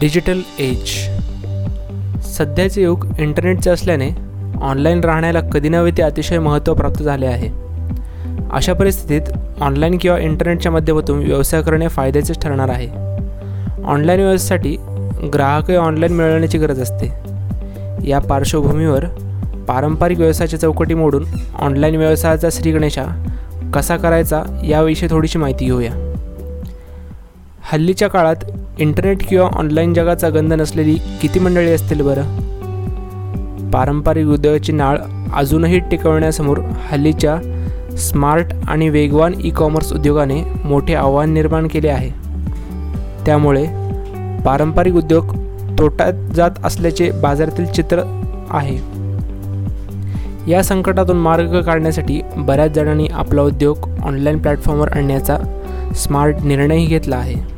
Digital age. सध्याचे युग इंटरनेटचे असल्याने ऑनलाईन राहण्याला कधी नव्हे ते अतिशय महत्त्व प्राप्त झाले आहे. अशा परिस्थितीत ऑनलाईन किंवा इंटरनेटच्या माध्यमातून व्यवसाय करणे फायद्याचेच ठरणार आहे. ऑनलाईन व्यवसायासाठी ग्राहकही ऑनलाईन मिळवण्याची गरज असते. या पार्श्वभूमीवर पारंपरिक व्यवसायाच्या चौकटी मोडून ऑनलाईन व्यवसायाचा श्रीगणेशा कसा करायचा याविषयी थोडीशी माहिती घेऊया. हल्लीच्या काळात इंटरनेट किंवा ऑनलाईन जगाचा गंध नसलेली किती मंडळी असतील बरं? पारंपरिक उद्योगाची नाळ अजूनही टिकवण्यासमोर हल्लीच्या स्मार्ट आणि वेगवान ई कॉमर्स उद्योगाने मोठे आव्हान निर्माण केले आहे. त्यामुळे पारंपरिक उद्योग तोट्यात जात असल्याचे बाजारातील चित्र आहे. या संकटातून मार्ग काढण्यासाठी बऱ्याच जणांनी आपला उद्योग ऑनलाईन प्लॅटफॉर्मवर आणण्याचा स्मार्ट निर्णयही घेतला आहे.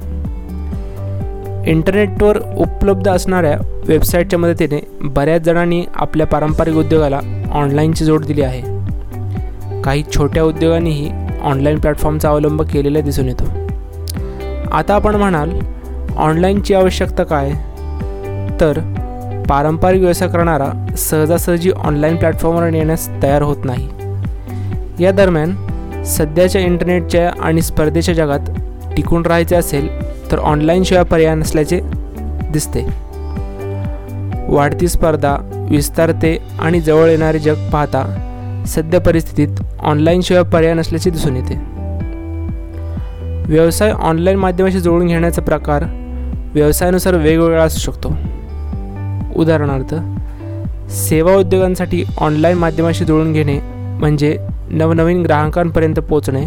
इंटरनेटवर उपलब्ध असणाऱ्या वेबसाईटच्या मदतीने बऱ्याच जणांनी आपल्या पारंपरिक उद्योगाला ऑनलाईनची जोड दिली आहे. काही छोट्या उद्योगांनीही ऑनलाईन प्लॅटफॉर्मचा अवलंब केलेला दिसून येतो. आता आपण म्हणाल ऑनलाईनची आवश्यकता काय? तर पारंपरिक व्यवसाय करणारा सहजासहजी ऑनलाईन प्लॅटफॉर्मवर येण्यास तयार होत नाही. या दरम्यान सध्याच्या इंटरनेटच्या आणि स्पर्धेच्या जगात टिकून राहायचे असेल तर ऑनलाईनशिवाय पर्याय नसल्याचे दिसते. वाढती स्पर्धा विस्तारते आणि जवळ येणारे जग पाहता सध्या परिस्थितीत ऑनलाईनशिवाय पर्याय नसल्याचे दिसून येते. व्यवसाय ऑनलाईन माध्यमाशी जोडून घेण्याचा प्रकार व्यवसायानुसार वेगवेगळा असू शकतो. उदाहरणार्थ सेवा उद्योगांसाठी ऑनलाईन माध्यमाशी जोडून घेणे म्हणजे नवनवीन ग्राहकांपर्यंत पोचणे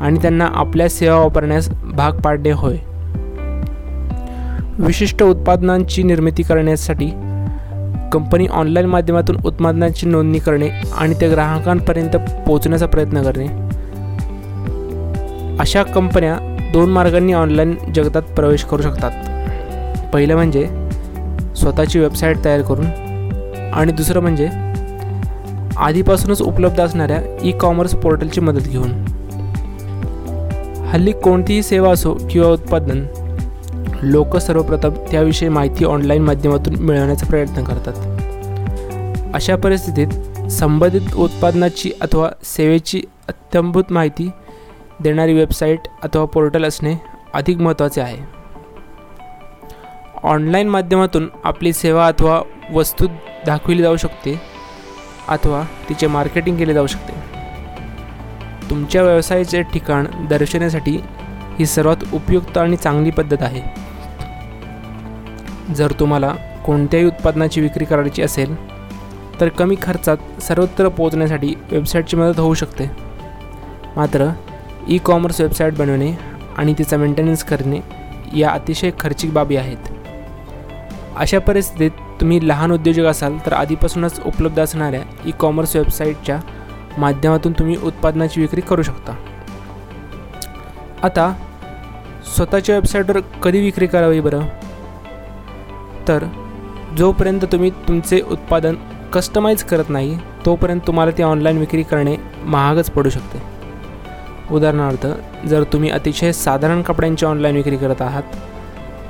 आणि त्यांना आपल्या सेवा वापरण्यास भाग पाडणे होय. विशिष्ट उत्पादनांची निर्मिती करण्यासाठी कंपनी ऑनलाईन माध्यमातून उत्पादनांची नोंदणी करणे आणि ते ग्राहकांपर्यंत पोहोचण्याचा प्रयत्न करणे. अशा कंपन्या दोन मार्गांनी ऑनलाईन जगतात प्रवेश करू शकतात. पहिलं म्हणजे स्वतःची वेबसाईट तयार करून आणि दुसरं म्हणजे आधीपासूनच उपलब्ध असणाऱ्या ई कॉमर्स पोर्टलची मदत घेऊन. हल्ली कोणतीही सेवा असो किंवा उत्पादन लोक सर्वप्रथम त्याविषयी माहिती ऑनलाईन माध्यमातून मिळवण्याचा प्रयत्न करतात. अशा परिस्थितीत संबंधित उत्पादनाची अथवा सेवेची अत्यंभूत माहिती देणारी वेबसाईट अथवा पोर्टल असणे अधिक महत्त्वाचे आहे. ऑनलाईन माध्यमातून आपली सेवा अथवा वस्तू दाखविली जाऊ शकते अथवा तिचे मार्केटिंग केले जाऊ शकते. तुमच्या व्यवसायाचे ठिकाण दर्शवण्यासाठी ही सर्वात उपयुक्त आणि चांगली पद्धत आहे. जर तुम्हाला कोणत्याही उत्पादनाची विक्री करायची असेल तर कमी खर्चात सर्वत्र पोहोचण्यासाठी वेबसाईटची मदत होऊ शकते. मात्र ई कॉमर्स वेबसाईट बनवणे आणि तिचा मेंटेनन्स करणे या अतिशय खर्चिक बाबी आहेत. अशा परिस्थितीत तुम्ही लहान उद्योजक असाल तर आधीपासूनच उपलब्ध असणाऱ्या ई कॉमर्स वेबसाईटच्या माध्यमातून तुम्ही उत्पादनाची विक्री करू शकता. आता स्वतःच्या वेबसाईटवर कधी विक्री करावी बरं? तर जोपर्यंत तुम्ही तुमचे उत्पादन कस्टमाइज करत नाही तोपर्यंत तुम्हाला ते ऑनलाईन विक्री करणे महागच पडू शकते. उदाहरणार्थ जर तुम्ही अतिशय साधारण कपड्यांची ऑनलाईन विक्री करत आहात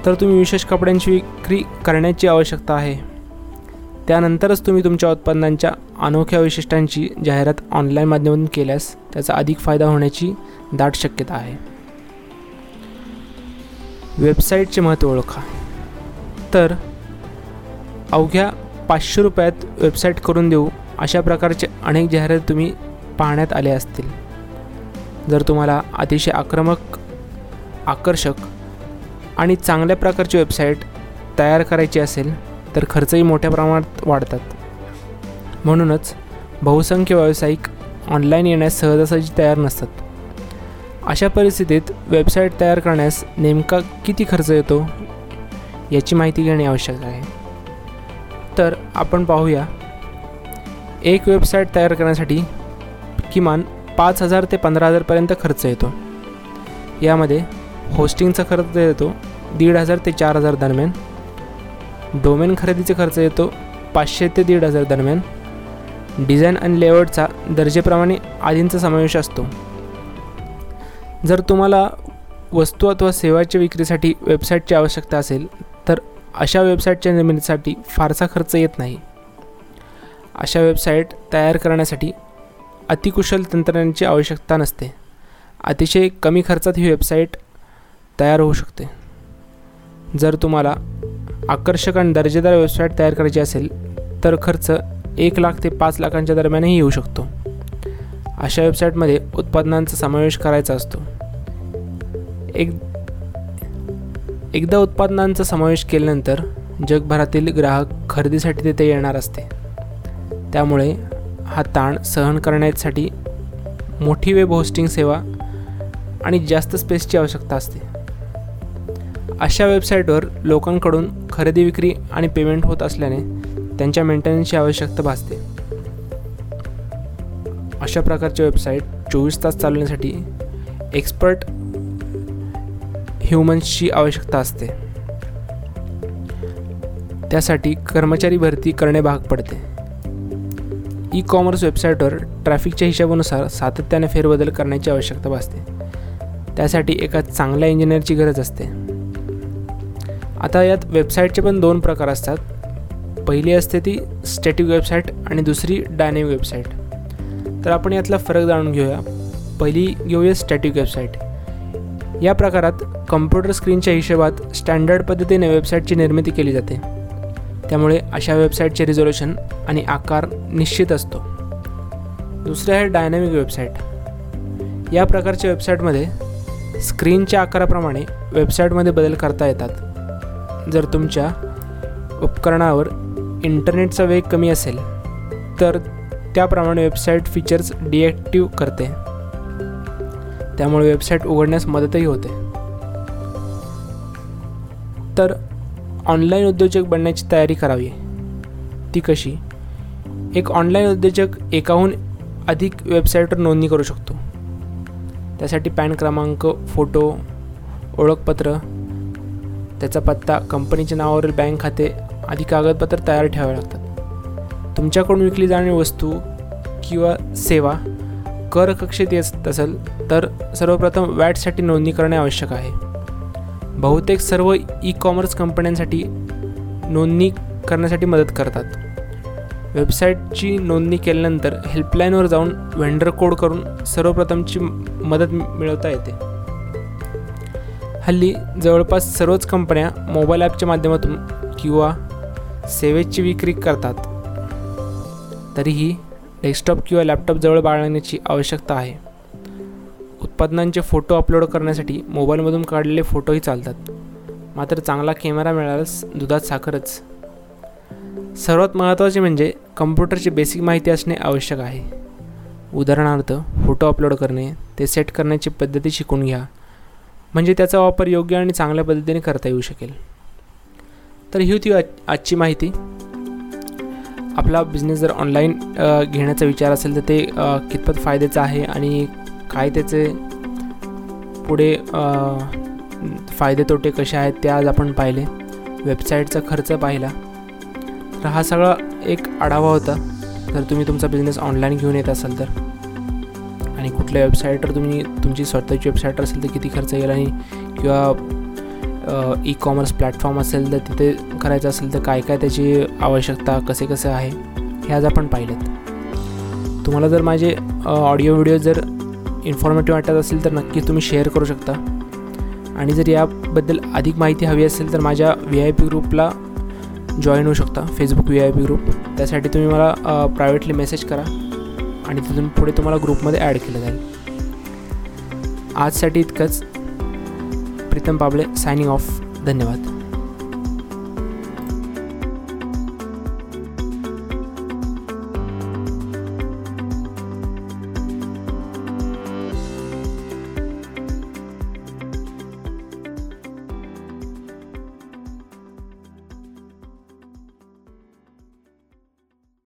तर तुम्ही विशेष कपड्यांची विक्री करण्याची आवश्यकता आहे. त्यानंतरच तुम्ही तुमच्या उत्पादनांच्या अनोख्या वैशिष्ट्यांची जाहिरात ऑनलाईन माध्यमातून केल्यास त्याचा अधिक फायदा होण्याची दाट शक्यता आहे. वेबसाईटचे महत्त्व ओळखा. तर अवघ्या पाचशे रुपयात वेबसाईट करून देऊ. अशा प्रकारचे अनेक जाहिरात तुम्ही पाहण्यात आले असतील. जर तुम्हाला अतिशय आक्रमक आकर्षक आणि चांगल्या प्रकारची वेबसाईट तयार करायची असेल तर खर्चही मोठ्या प्रमाणात वाढतात. म्हणूनच बहुसंख्य व्यावसायिक ऑनलाईन येण्यास सहजासहजी तयार नसतात. अशा परिस्थितीत वेबसाईट तयार करण्यास नेमका किती खर्च येतो याची माहिती घेणे आवश्यक आहे. तर आपण पाहूया. एक वेबसाईट तयार करण्यासाठी किमान पाच हजार ते पंधरा हजारपर्यंत खर्च येतो. यामध्ये होस्टिंगचा खर्च येतो दीड हजार ते चार हजार दरम्यान. डोमेन खरेदीचा खर्च येतो पाचशे ते दीड हजार दरम्यान. डिझाईन आणि लेआउटचा दर्जेप्रमाणे आधींचा समावेश असतो. जर तुम्हाला वस्तू अथवा सेवाच्या विक्रीसाठी वेबसाईटची आवश्यकता असेल अशा वेबसाईटच्या निर्मितीसाठी फारसा खर्च येत नाही. अशा वेबसाईट तयार करण्यासाठी अतिकुशल तंत्रज्ञानाची आवश्यकता नसते. अतिशय कमी खर्चात ही वेबसाईट तयार होऊ शकते. जर तुम्हाला आकर्षक आणि दर्जेदार वेबसाईट तयार करायची असेल तर खर्च एक लाख ते पाच लाखांच्या दरम्यानही येऊ शकतो. अशा वेबसाईटमध्ये उत्पादनांचा समावेश करायचा असतो. एक एकदा उत्पादनांचा समावेश केल्यानंतर जगभरातील ग्राहक खरेदीसाठी तिथे येणार असते. त्यामुळे हा ताण सहन करण्यासाठी मोठी वेब होस्टिंग सेवा आणि जास्त स्पेसची आवश्यकता असते. अशा वेबसाईटवर लोकांकडून खरेदी विक्री आणि पेमेंट होत असल्याने त्यांच्या मेंटेनन्सची आवश्यकता भासते. अशा प्रकारचे वेबसाईट चोवीस तास चालवण्यासाठी एक्सपर्ट ह्युमन्सची आवश्यकता असते. त्यासाठी कर्मचारी भरती करणे भाग पडते. ई कॉमर्स वेबसाईटवर ट्रॅफिकच्या हिशोबानुसार सातत्याने फेरबदल करण्याची आवश्यकता भासते. त्यासाठी एका चांगल्या इंजिनियरची गरज असते. आता यात वेबसाईटचे पण दोन प्रकार असतात. पहिली असते ती स्टॅटिक वेबसाईट आणि दुसरी डायनेमिक वेबसाईट. तर आपण यातला फरक जाणून घेऊया. पहिली घेऊया स्टॅटिक वेबसाईट. या प्रकारात कम्प्युटर स्क्रीनच्या हिशोबात स्टँडर्ड पद्धतीने वेबसाईटची निर्मिती केली जाते. त्यामुळे अशा वेबसाईटचे रिझोल्युशन आणि आकार निश्चित असतो. दुसरे आहे डायनॅमिक वेबसाईट या प्रकारच्या वेबसाईटमध्ये स्क्रीनच्या आकाराप्रमाणे वेबसाईटमध्ये बदल करता येतात. जर तुमच्या उपकरणावर इंटरनेटचा वेग कमी असेल तर त्याप्रमाणे वेबसाईट फीचर्स डिॲक्टिव्ह करते. त्यामुळे वेबसाईट उघडण्यास मदतही होते. तर ऑनलाईन उद्योजक बनण्याची तयारी करावी. ती कशी? एक ऑनलाईन उद्योजक एकाहून अधिक वेबसाईटवर नोंदणी करू शकतो. त्यासाठी पॅन क्रमांक फोटो ओळखपत्र त्याचा पत्ता कंपनीच्या नावावरील बँक खाते आदी कागदपत्र तयार ठेवावे लागतात. तुमच्याकडून विकली जाणारी वस्तू किंवा सेवा कर कक्षेत येत असेल तर सर्वप्रथम वॅटसाठी नोंदणी करणे आवश्यक आहे. बहुतेक सर्व ई कॉमर्स कंपन्यांसाठी नोंदणी करण्यासाठी मदत करतात. वेबसाईटची नोंदणी केल्यानंतर हेल्पलाईनवर जाऊन व्हेंडर कोड करून सर्वप्रथमची मदत मिळवता येते. हल्ली जवळपास सर्वच कंपन्या मोबाईल ॲपच्या माध्यमातून किंवा सेवेची विक्री करतात. तरीही डेस्कटॉप किंवा लॅपटॉप जवळ बाळगण्याची आवश्यकता आहे. उत्पादनांचे फोटो अपलोड करण्यासाठी मोबाईलमधून काढलेले फोटोही चालतात. मात्र चांगला कॅमेरा मिळाल्यास दुधात साखरच. सर्वात महत्त्वाचे म्हणजे कम्प्युटरची बेसिक माहिती असणे आवश्यक आहे. उदाहरणार्थ फोटो अपलोड करणे ते सेट करण्याची पद्धती शिकून घ्या म्हणजे त्याचा वापर योग्य आणि चांगल्या पद्धतीने करता येऊ शकेल. तर ही होती आजची माहिती. आपला बिझनेस जर ऑनलाईन घेण्याचा विचार असेल तर ते कितपत फायद्याचं आहे आणि काय त्याचे पुढे फायदे तोटे कसे आहेत ते आज आपण पाहिले. वेबसाईटचा खर्च पाहिला. तर हा सगळा एक आढावा होता. जर तुम्ही तुमचा बिझनेस ऑनलाईन घेऊन येत असाल तर. आणि कुठल्या वेबसाईटवर तुम्ही तुमची स्वतःची वेबसाईट असेल तर किती खर्च येईल आणि किंवा ई कॉमर्स प्लॅटफॉर्म असेल तर तिथे करायचं असेल तर काय काय त्याची आवश्यकता कसे कसे आहे हे आज आपण पाहिलेत. तुम्हाला जर माझे ऑडिओ व्हिडिओ जर इन्फॉर्मेटिव्ह वाटत असेल तर नक्कीच तुम्ही शेअर करू शकता. आणि जर याबद्दल अधिक माहिती हवी असेल तर माझ्या व्ही आय पी ग्रुपला जॉईन होऊ शकता Facebook V I P group त्यासाठी तुम्ही मला प्रायव्हेटली मेसेज करा आणि तिथून पुढे तुम्हाला ग्रुपमध्ये ॲड केलं जाईल. आजसाठी इतकंच. प्रीतम पाबळे सायनिंग ऑफ धन्यवाद.